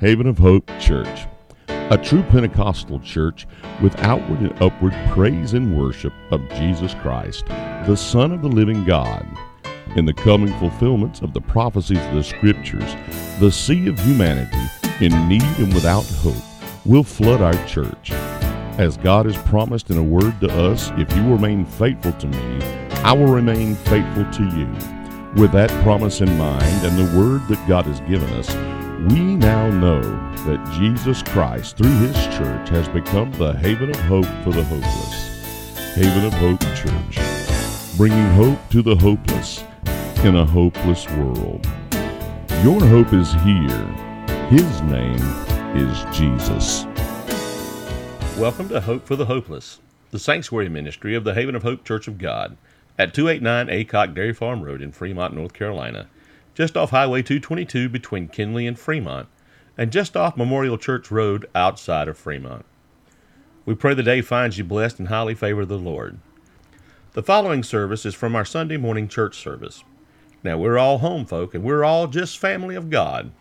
Haven of Hope Church, a true Pentecostal church with outward and upward praise and worship of Jesus Christ, the Son of the living God. In the coming fulfillments of the prophecies of the Scriptures, the sea of humanity, in need and without hope, will flood our church. As God has promised in a word to us, if you remain faithful to me, I will remain faithful to you. With that promise in mind and the word that God has given us, we now know that Jesus Christ, through his church, has become the haven of hope for the hopeless. Haven of Hope Church, bringing hope to the hopeless in a hopeless world. Your hope is here. His name is Jesus. Welcome to Hope for the Hopeless, the sanctuary ministry of the Haven of Hope Church of God at 289 Aycock Dairy Farm Road in Fremont, North Carolina, just off Highway 222 between Kenly and Fremont, and just off Memorial Church Road outside of Fremont. We pray the day finds you blessed and highly favored of the Lord. The following service is from our Sunday morning church service. Now, we're all home folk and we're all just family of God.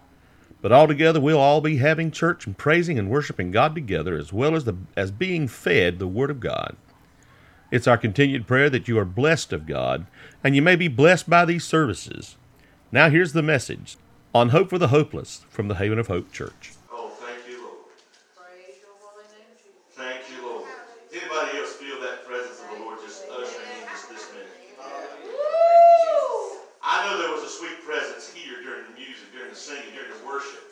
But all together, we'll all be having church and praising and worshiping God together as well as, the, as being fed the Word of God. It's our continued prayer that you are blessed of God and you may be blessed by these services. Now, here's the message on Hope for the Hopeless from the Haven of Hope Church. Oh, thank you, Lord. Praise your holy name, Jesus. Thank you, Lord. Anybody else feel that presence of the Lord just ushering in just this minute? I know there was a sweet presence here during the music, during the singing, during the worship.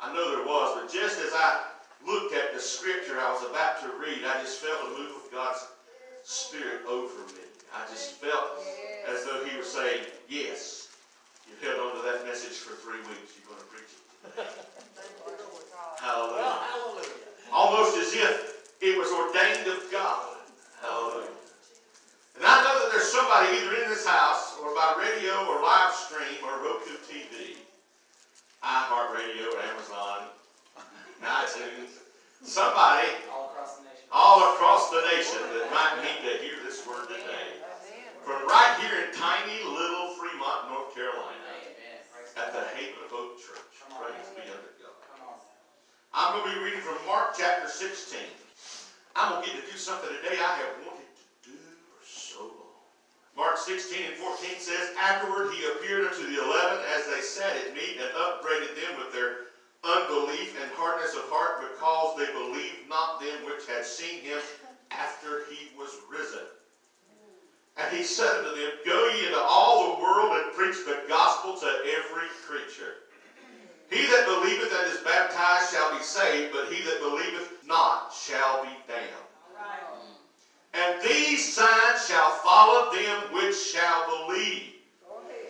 I know there was, but just as I looked at the scripture I was about to read, I just felt a move of God's Spirit over me. I just felt as though He was saying, Yes, you've held on to that message for three weeks. You're going to preach it. Hallelujah. Well, hallelujah. Almost as if it was ordained of God. Hallelujah. And I know that there's somebody either in this house or by radio or live stream or Roku TV, iHeartRadio, Amazon, iTunes, somebody all across the nation. all across the nation that might need to hear this word today. From right here in tiny little Fremont, North Carolina, at the Haven of Hope Church. Praise be unto God. I'm going to be reading from Mark chapter 16. I'm going to get to do something today I have wanted to do for so long. Mark 16 and 14 says, Afterward he appeared unto the eleven as they sat at meat and upbraided them with their unbelief and hardness of heart because they believed not them which had seen him after he was risen. He said unto them, Go ye into all the world and preach the gospel to every creature. He that believeth and is baptized shall be saved, but he that believeth not shall be damned. And these signs shall follow them which shall believe.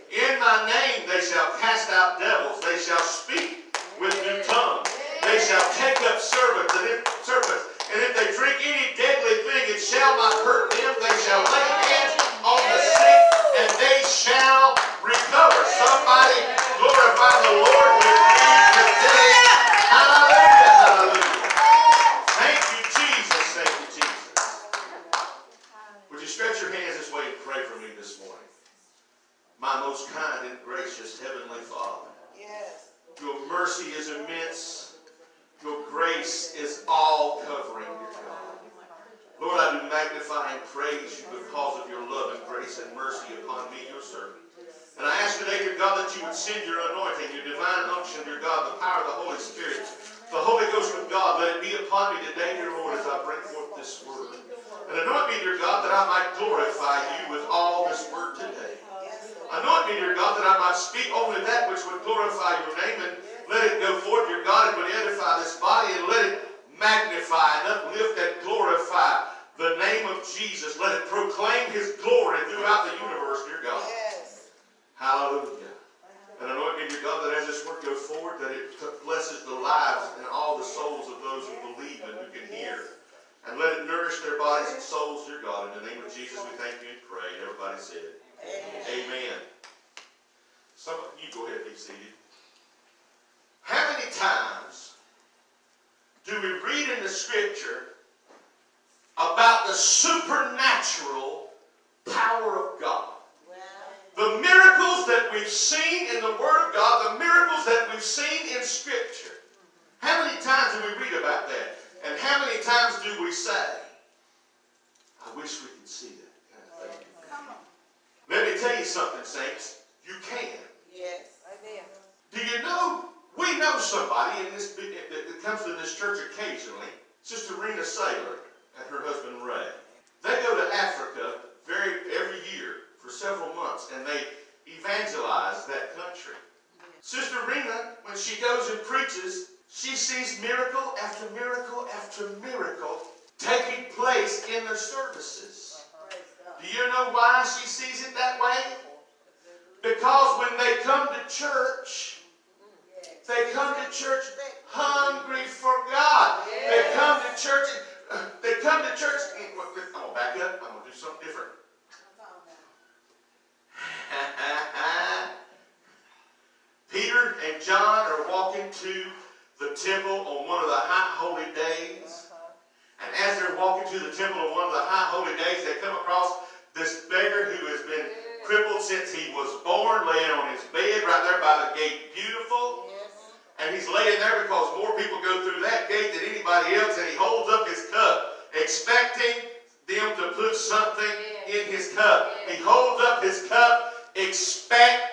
In my name they shall cast out devils. They shall speak with new tongues. They shall take up serpents, and if, serpents. And if they drink any deadly thing, it shall not hurt them. They shall lay hands and they shall recover. Somebody glorify the Lord with me today. Hallelujah, hallelujah. Thank you, Jesus. Thank you, Jesus. Would you stretch your hands this way and pray for me this morning? My most kind and gracious Heavenly Father, Yes. your mercy is immense. Your grace is all covering. Lord, I do magnify and praise you because of your love and grace and mercy upon me, your servant. And I ask today, dear God, that you would send your anointing, your divine unction, dear God, the power of the Holy Spirit, the Holy Ghost of God, let it be upon me today, dear Lord, as I bring forth this word. And anoint me, dear God, that I might glorify you with all this word today. Anoint me, dear God, that I might speak only that which would glorify your name, and let it go forth, dear God, and would edify this body, and let it magnify and uplift and glorify the name of Jesus. Let it proclaim his glory throughout the universe, dear God. Yes. Hallelujah. And anoint me, dear God, that as this work goes forward, that it blesses the lives and all the souls of those who believe and who can hear. And let it nourish their bodies and souls, dear God. In the name of Jesus, we thank you and pray. Everybody said, Amen. Some of you go ahead and be seated. How many times do we read in the scripture about the supernatural power of God. The miracles that we've seen in the Word of God, the miracles that we've seen in Scripture. How many times do we read about that? And how many times do we say, I wish we could see that? Kind of Let me tell you something, saints. You can. Yes, amen. Do you know, we know somebody in this that comes to this church occasionally, Sister Rena Saylor and her husband Ray. They go to Africa very every year for several months, and they evangelize that country. Sister Rena, when she goes and preaches, she sees miracle after miracle after miracle taking place in the services. Do you know why she sees it that way? Because when they come to church, they come to church hungry for God. They come to church. They come to church. I'm gonna back up. I'm gonna do something different. Peter and John are walking to the temple on one of the high holy days. And as they're walking to the temple on one of the high holy days, they come across this beggar who has been crippled since he was born, laying on his bed right there by the gate, beautiful. And he's laying there because more people go through that gate than anybody else, and he holds up his cup, expecting them to put something in his cup. He holds up his cup, expecting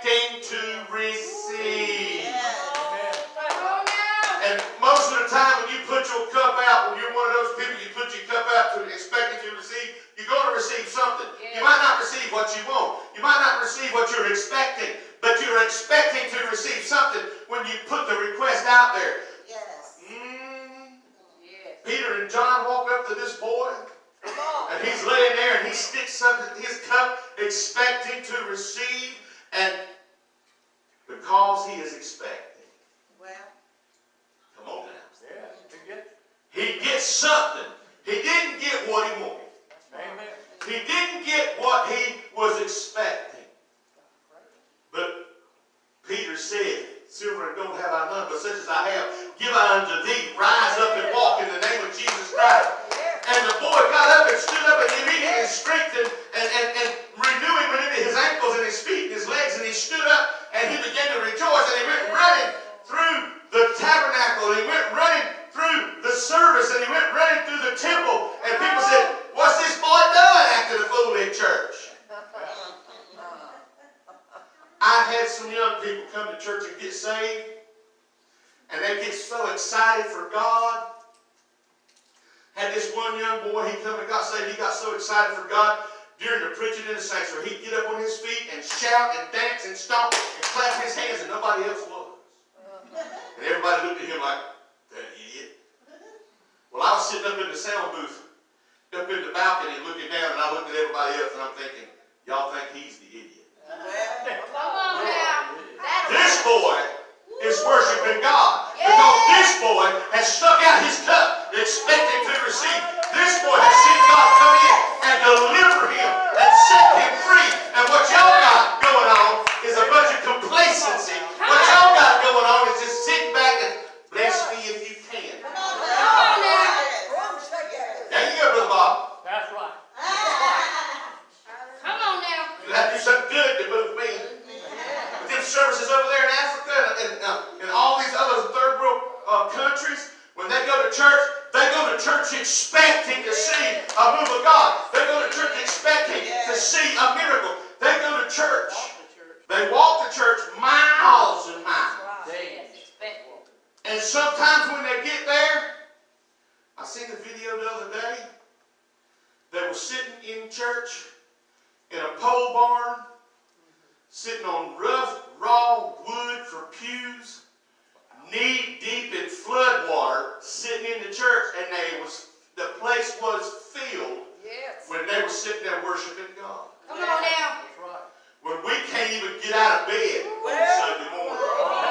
this boy has stuck out his cup, expecting to receive. This boy has seen God come in and deliver him and set him free. And what y'all got going on is a bunch of complacency. What y'all got going on is just sitting back and bless me if you can. Come on now. Come shake it. There you go, Brother Bob. That's right. Come on now. You have to do something good to move me. But them services over there in Africa and, and, uh, and all these other third world uh, countries, when they go to church, they go to church expecting to see a move of God. They go to church expecting to see a miracle. They go to church. They walk to church miles and miles. Yes, expect. And sometimes when they get there, I seen the video the other day. They were sitting in church in a pole barn, sitting on rough, raw wood for pews, knee deep in flood water, sitting in the church, and they was the place was filled Yes. when they were sitting there worshiping God. Come on now. That's right. When we can't even get out of bed on Well. Sunday morning.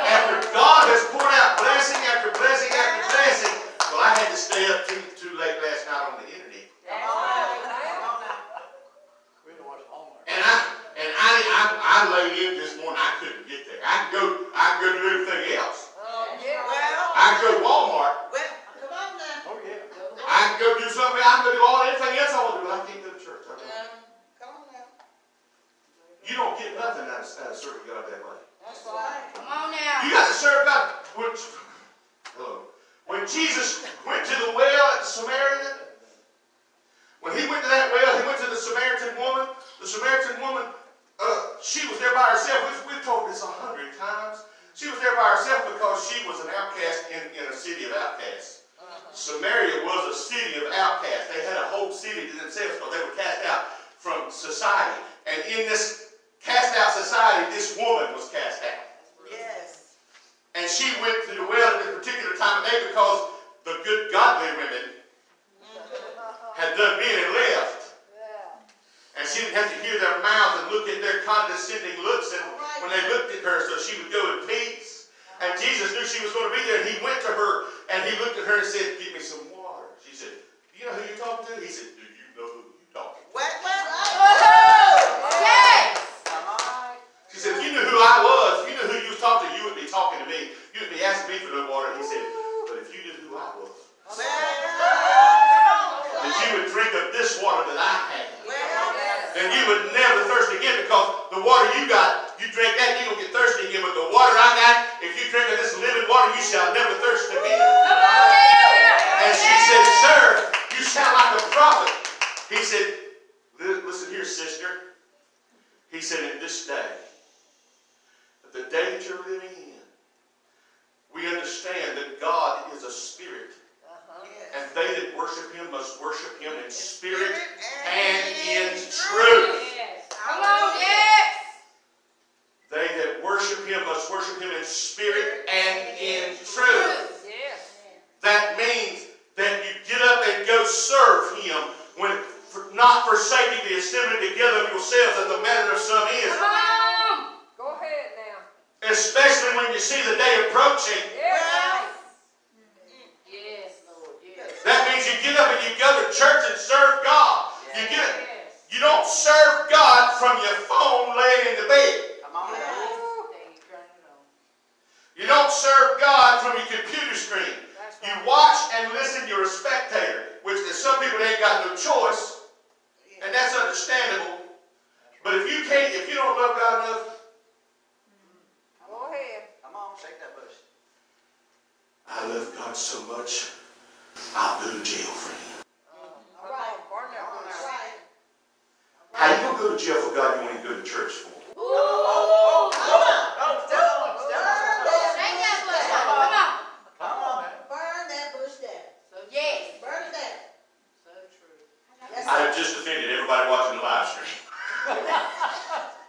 After God has poured out blessing after blessing after blessing, well, I had to stay up too, too late last night on the internet. Come on now. We know what's Hallmark. And I and I I, I laid in this morning, I couldn't get there. I could go, I go do anything else. Oh, yeah, well, I could go to Walmart. Well, come on now. Oh, yeah. I could go do something. I could do all anything else I want to do, but I can't go to church. Um, come on now. You don't get nothing out of, out of serving God that way. That's right. Come on now. You got to serve God. When, hello. When Jesus went to the well at Samaria, when he went to that well, he went to the Samaritan woman. The Samaritan woman she was there by herself. We've, we've told this a hundred times. She was there by herself because she was an outcast in, in a city of outcasts. Samaria was a city of outcasts. They had a whole city to themselves because they were cast out from society. And in this cast out society, this woman was cast out. Yes. And she went to the well at this particular time of day because the good godly women had done men and left. And she didn't have to hear their mouths and look at their condescending looks and when they looked at her, so she would go in peace. And Jesus knew she was going to be there, and he went to her and he looked at her and said, Give me some water. She said, Do you know who you're talking to? He said, Do you know who you're talking to? Wait, wait, Yes! She said, If you knew who I was, if you knew who you was talking to, you would be talking to me. You would be asking me for no water. He said, But if you knew who I was, that you would drink of this water that I have. then you would never thirst again because the water you got, you drink that, you don't get thirsty again. But the water I got, if you drink of this living water, you shall never thirst again. And she said, Sir, you sound like a prophet. He said, "Li- Listen here, sister. He said, In this day, the day that you're living in, we understand that God is a spirit. And they that worship him must worship him in spirit and in truth. Come on, yes! They that worship him must worship him in spirit and in truth. Yes. That means that you get up and go serve him when for, not forsaking the assembly together of yourselves as the manner of some is. Come on! Go ahead now. Especially when you see the day approaching. Yes! Yes, Lord, yes. That means you get up and you go to church and serve God. You get Yes. you don't serve God from your phone laying in the bed. Come on now. You turn it on. You don't serve God from your computer screen. You watch and listen, you're a spectator, which there's some people that ain't got no choice, and that's understandable. But if you can't, if you don't love God enough, Go ahead. Come on, shake that bush. I love God so much, I'll go to jail for him. All right. Burn that. How you gonna go to jail for God you want to go to church for? Oh, step on Come on. Barnet boost it, step on it. Shake that bush out. Come on. Come on now. Burn that bush down. So, yes. Burn it down. So true. That's I have just offended everybody watching the live stream.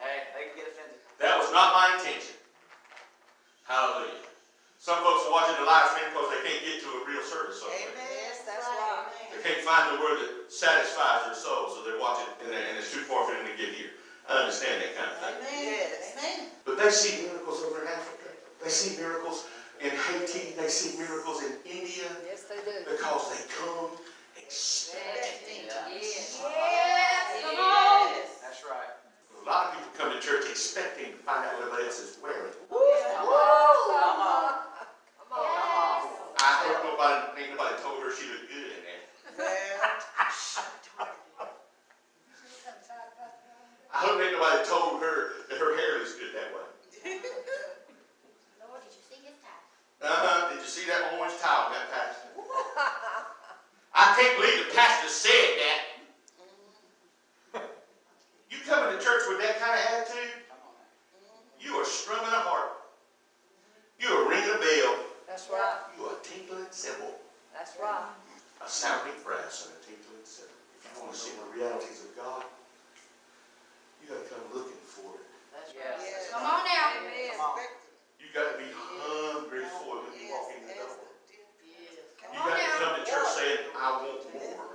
Hey, they can get offended. That was not my intention. Hallelujah. Some folks are watching the live stream because they can't get to a real service somewhere. Yes, that's that's right. right. They can't find the word that satisfies their soul, so they're watching and, they- and it's too far for them to get here. I understand that kind of thing. Amen. Amen. But they see miracles over in Africa. They see miracles in Haiti. They see miracles in India Yes, they do. because they come expecting. Yes. Yes. Come on. That's right. A lot of people come to church expecting to find out what everybody else is wearing. Come on. Come on. I hope nobody, ain't nobody told her she looked good in that. Well, I hope ain't nobody told her that her hair looks good that way. Lord, did you see his tie? Uh-huh. Did you see that orange towel that pastor? I can't believe the pastor said that. You coming to church with that kind of attitude? Come on now. You are strumming a harp. You are ringing a bell. That's right. You are tinkling cymbal. That's right. A sounding brass and a tinkling cymbal. If you want to see the realities of God, you got to come looking for it. That's Yes. right. Yes. Come on now. Come on. You got to be hungry for it when you walk in the door. Yes. You Come on got to now. come to church saying, I want more.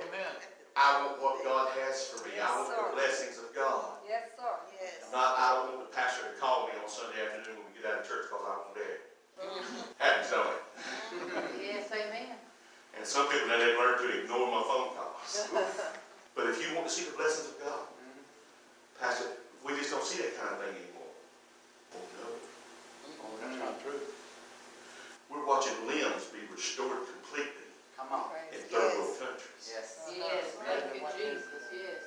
Amen. I want what God has for me. I Yes, want sir. the blessings of God. Yes, sir. Yes. Not, I don't want the pastor to call me on Sunday afternoon when we get out of church because I won't there. Happens, don't it? Yes, amen. And some people, they learn to ignore my phone calls. But if you want to see the blessings of God, Pastor, we just don't see that kind of thing anymore. Oh, no. Oh, that's not true. We're watching limbs be restored completely Come on. in third world countries. Yes. Uh-huh. Yes, thank you, Jesus, yes.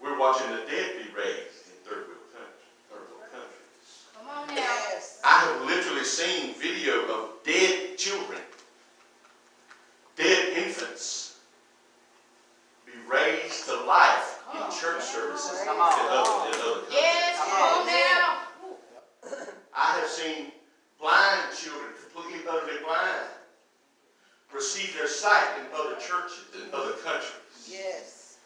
We're watching the dead be raised in third world countries. Third world countries. Come on now. Yes. I have literally seen video of dead children, dead infants, be raised to life in church services in Come on. other, in other countries. Yes, come on now. I have seen blind blind children, completely utterly blind, receive their sight in other churches, in other countries. Yes.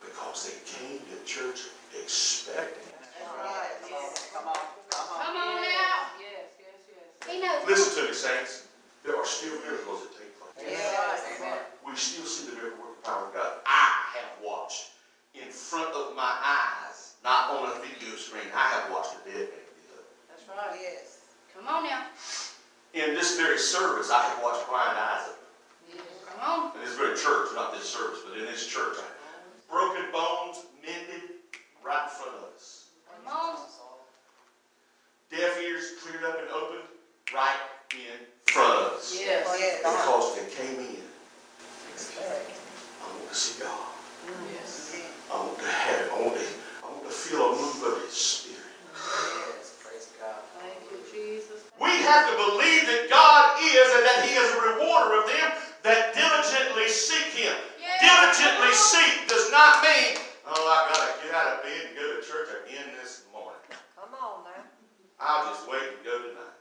Because they came to church expecting. That's right. Yes. Come on, come on. Come on now. Yes, yes, yes. He knows. Listen to me, saints. There are still miracles that take place. Yes. Amen. We still see the miracle working power of God. I have watched in front of my eyes, not on a video screen. I have watched a dead man get up. That's right. Yes. Come on now. In this very service, I have watched blind eyes open. Yes. Come on. In this very church, not this service, but in this church, broken bones mended right in front of us. Come on. Deaf ears cleared up and opened right in front of us. Yes. Yes. Because they came in. I want to see God. Yes. I want to have, I want to, I want to feel a move of His Spirit. Yes, praise God. Thank you, Jesus. We have to believe that God is and that He is a rewarder of them that diligently seek Him. Yes. Diligently seek does not mean, oh, I got to get out of bed and go to church again this morning. Come on now. I'll just wait and go tonight.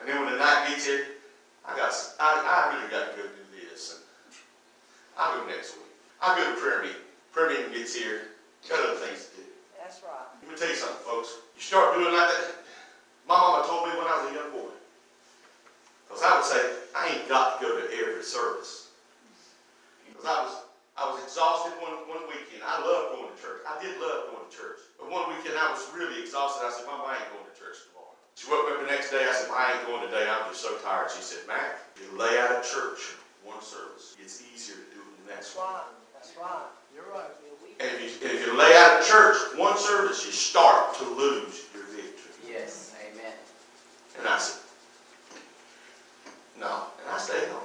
And then when the night gets here, I got, I, I really got to go do this. And I'll go next week. I'll go to prayer meeting. Prayer meeting gets here. Got other things to do. That's right. Let me tell you something, folks. You start doing like that. My mama told me when I was a young boy. Because I would say, I ain't got to go to every service. Because I was, I was exhausted one, one weekend. I loved going to church. I did love going to church. But one weekend I was really exhausted. I said, Mama, I ain't going to church tomorrow. She woke me up the next day. I said, I ain't going today. I'm just so tired. She said, Mack, you lay out of church one service. It's easier to do it the next That's right. That's right. You're right. And if you, and if you lay out of church one service, you start to lose your victory. Yes, amen. And I said, no. And I stayed home.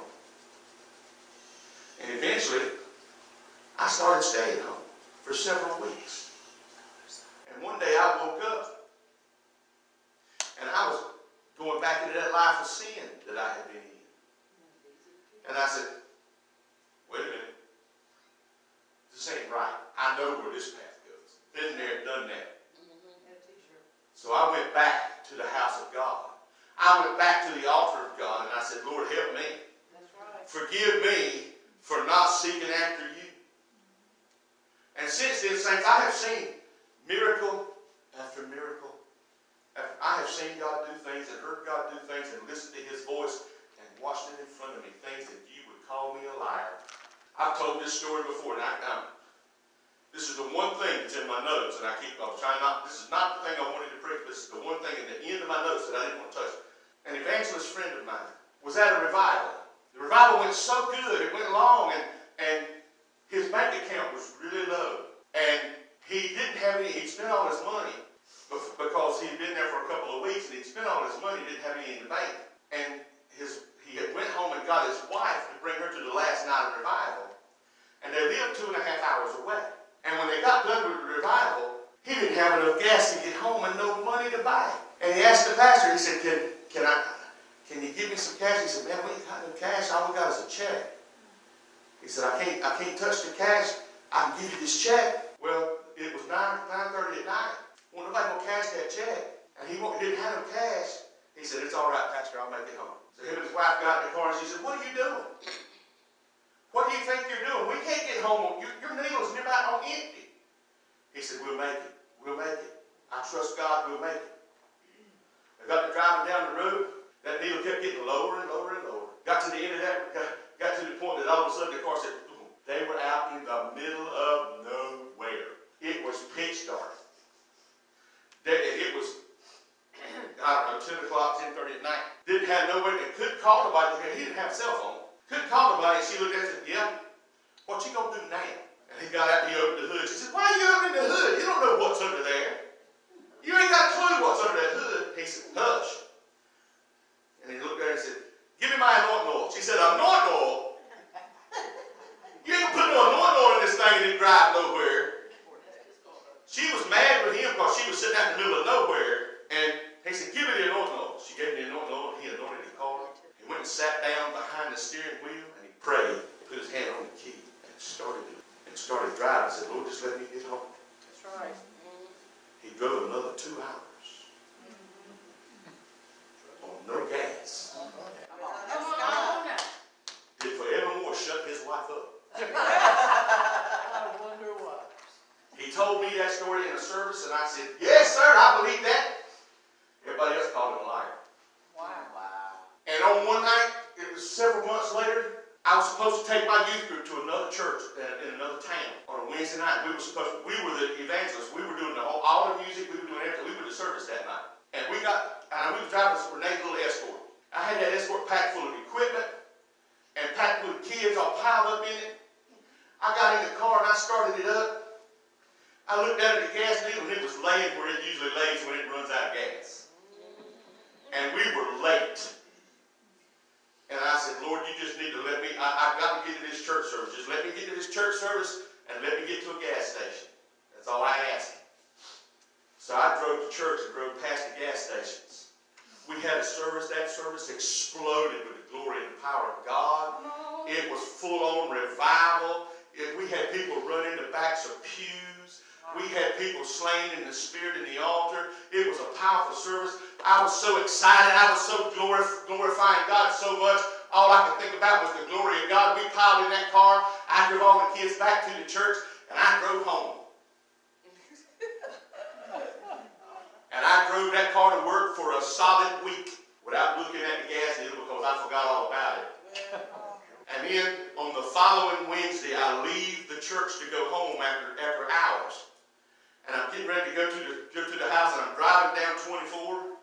And eventually, I started staying home for several weeks. And one day I woke up and I was going back into that life of sin that I had been in. And I said, wait a minute. Ain't right. I know where this path goes. Been there, done that. So I went back to the house of God. I went back to the altar of God and I said, Lord, help me. Right. Forgive me for not seeking after you. And since then, saints, I have seen miracle after miracle. I have seen God do things and heard God do things and listened to his voice and watched it in front of me, things that you would call me a liar. I've told this story before, and I, I, this is the one thing that's in my notes, and I keep, I'm trying not, this is not the thing I wanted to preach, this is the one thing at the end of my notes that I didn't want to touch. An evangelist friend of mine was at a revival. The revival went so good, it went long, and, and his bank account was really low. And he didn't have any, he'd spent all his money because he'd been there for a couple of weeks, and he'd spent all his money, didn't have any in the bank. And his, he had went home and got his wife to bring her to the last night of revival. And they lived two and a half hours away. And when they got done with the revival, he didn't have enough gas to get home and no money to buy. it. And he asked the pastor, he said, can, can I, can you give me some cash? He said, man, we ain't got no cash. All we got is a check. He said, I can't, I can't touch the cash. I can give you this check. Well, it was 9, 9.30 at night. Well, nobody gonna cash that check. And he didn't have no cash. He said, it's all right, Pastor, I'll make it home. So him and his wife got in the car and she said, what are you doing? What do you think you're doing? We can't get home. Your, your needle's about on empty. He said, we'll make it. We'll make it. I trust God, we'll make it. They got to driving down the road. That needle kept getting lower and lower and lower. Got to the end of that, got, got to the point that all of a sudden the car said, boom. They were out in the middle of nowhere. It was pitch dark. It was, I don't know, 10 o'clock, 10.30 at night. Didn't have no way, they couldn't call nobody. He didn't have a cell phone. Couldn't call nobody. And she looked at him and said, yeah, what you gonna do now? And he got out and he opened the hood. She said, why are you opening the hood? You don't know what's under there. You ain't got a clue what's under that hood. He said, hush. night, we were supposed, we were the evangelists. We were doing the whole, all the music. We were doing everything. We were the service that night. And we got, and we were driving this Renee little escort. I had that escort packed full of equipment and packed with kids all piled up in it. I got in the car and I started it up. drove to church and drove past the gas stations. We had a service. That service exploded with the glory and the power of God. It was full-on revival. It, we had people run into backs of pews. We had people slain in the spirit in the altar. It was a powerful service. I was so excited. I was so glorif- glorifying God so much. All I could think about was the glory of God. We piled in that car. I drove all the kids back to the church, and I drove home. And I drove that car to work for a solid week without looking at the gas needle because I forgot all about it. and then on the following Wednesday, I leave the church to go home after, after hours. And I'm getting ready to go to the, go to the house, and I'm driving down 24.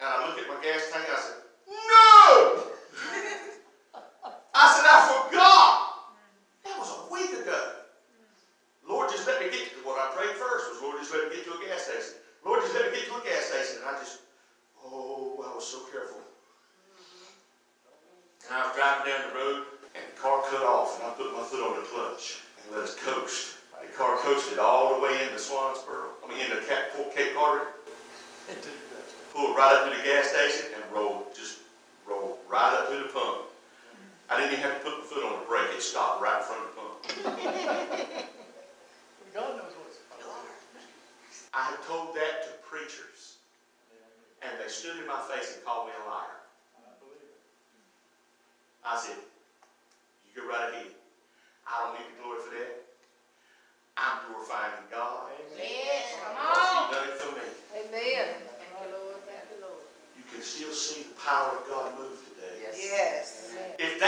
And I look at my gas tank, and I said, No! I said, I forgot. right up to the gas station.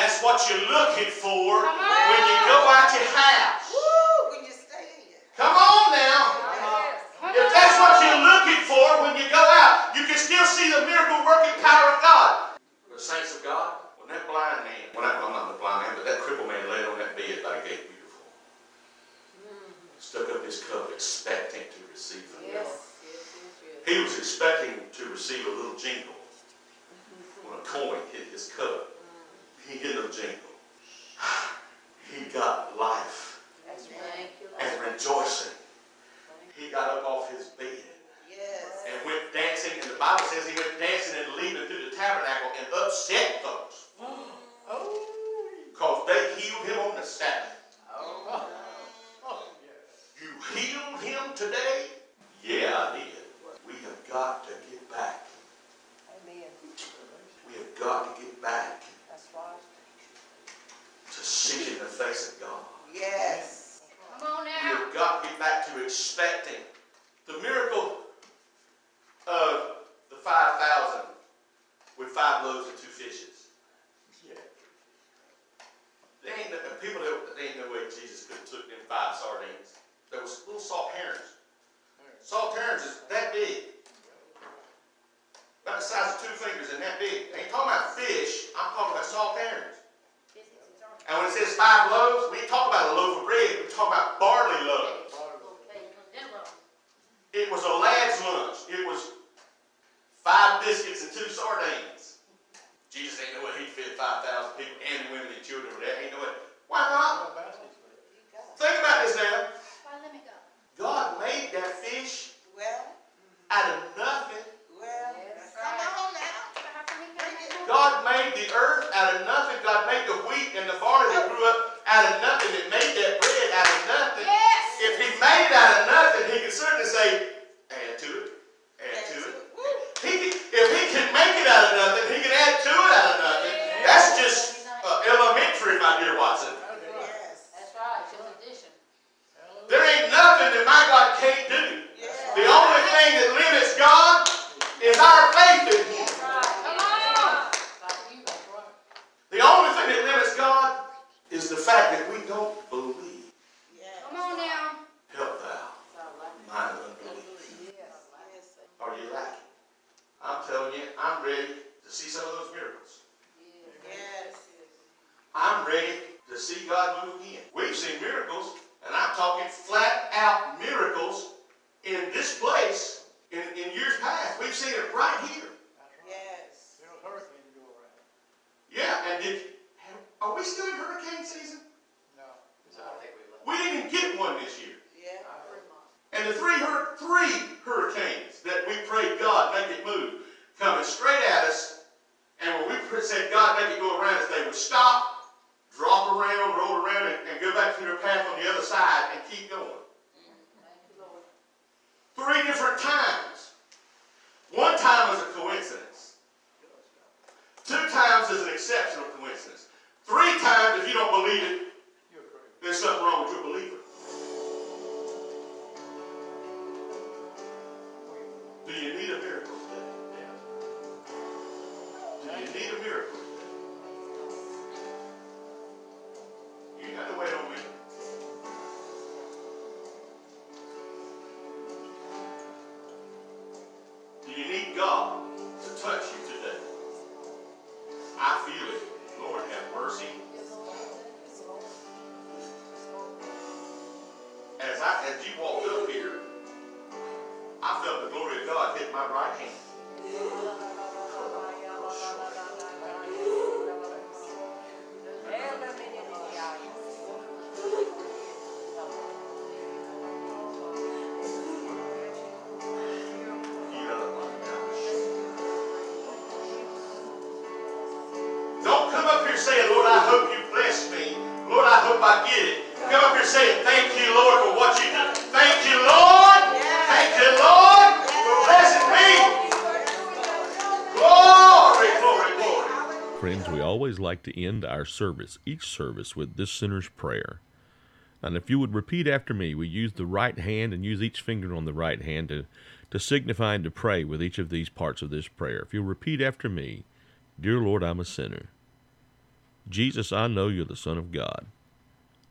that's what you're looking for when you go out your house. respect God. We've seen miracles, and I'm talking flat out miracles in this place in, in years past. We've seen it right here. Always like to end our service, each service, with this sinner's prayer. And if you would repeat after me, we use the right hand and use each finger on the right hand to, to signify and to pray with each of these parts of this prayer. If you'll repeat after me, Dear Lord, I'm a sinner. Jesus, I know you're the Son of God.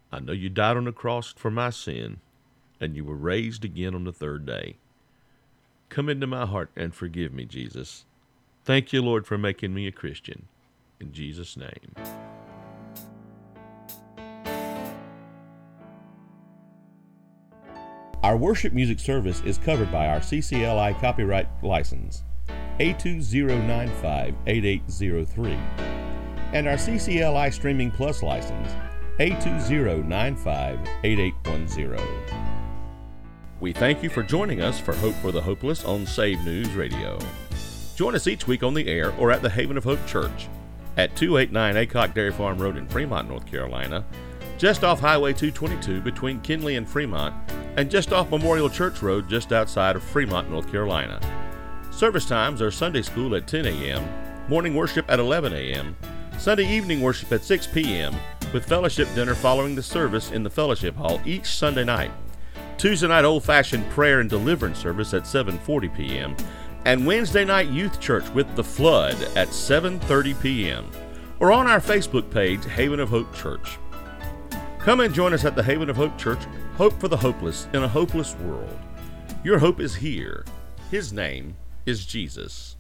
I know you died on the cross for my sin, and you were raised again on the third day. Come into my heart and forgive me, Jesus. Thank you, Lord, for making me a Christian. In Jesus' name. Our worship music service is covered by our CCLI copyright license A20958803 and our CCLI Streaming Plus license A20958810. We thank you for joining us for Hope for the Hopeless on Save News Radio. Join us each week on the air or at the Haven of Hope Church at 289 Aycock Dairy Farm Road in Fremont, North Carolina, just off Highway 222 between Kenly and Fremont, and just off Memorial Church Road just outside of Fremont, North Carolina. Service times are Sunday school at 10 a.m., morning worship at 11 a.m., Sunday evening worship at 6 p.m., with fellowship dinner following the service in the fellowship hall each Sunday night. Tuesday night old-fashioned prayer and deliverance service at 7:40 p.m. and Wednesday night youth church with the flood at 7:30 p.m. or on our Facebook page Haven of Hope Church. Come and join us at the Haven of Hope Church, Hope for the Hopeless in a hopeless world. Your hope is here. His name is Jesus.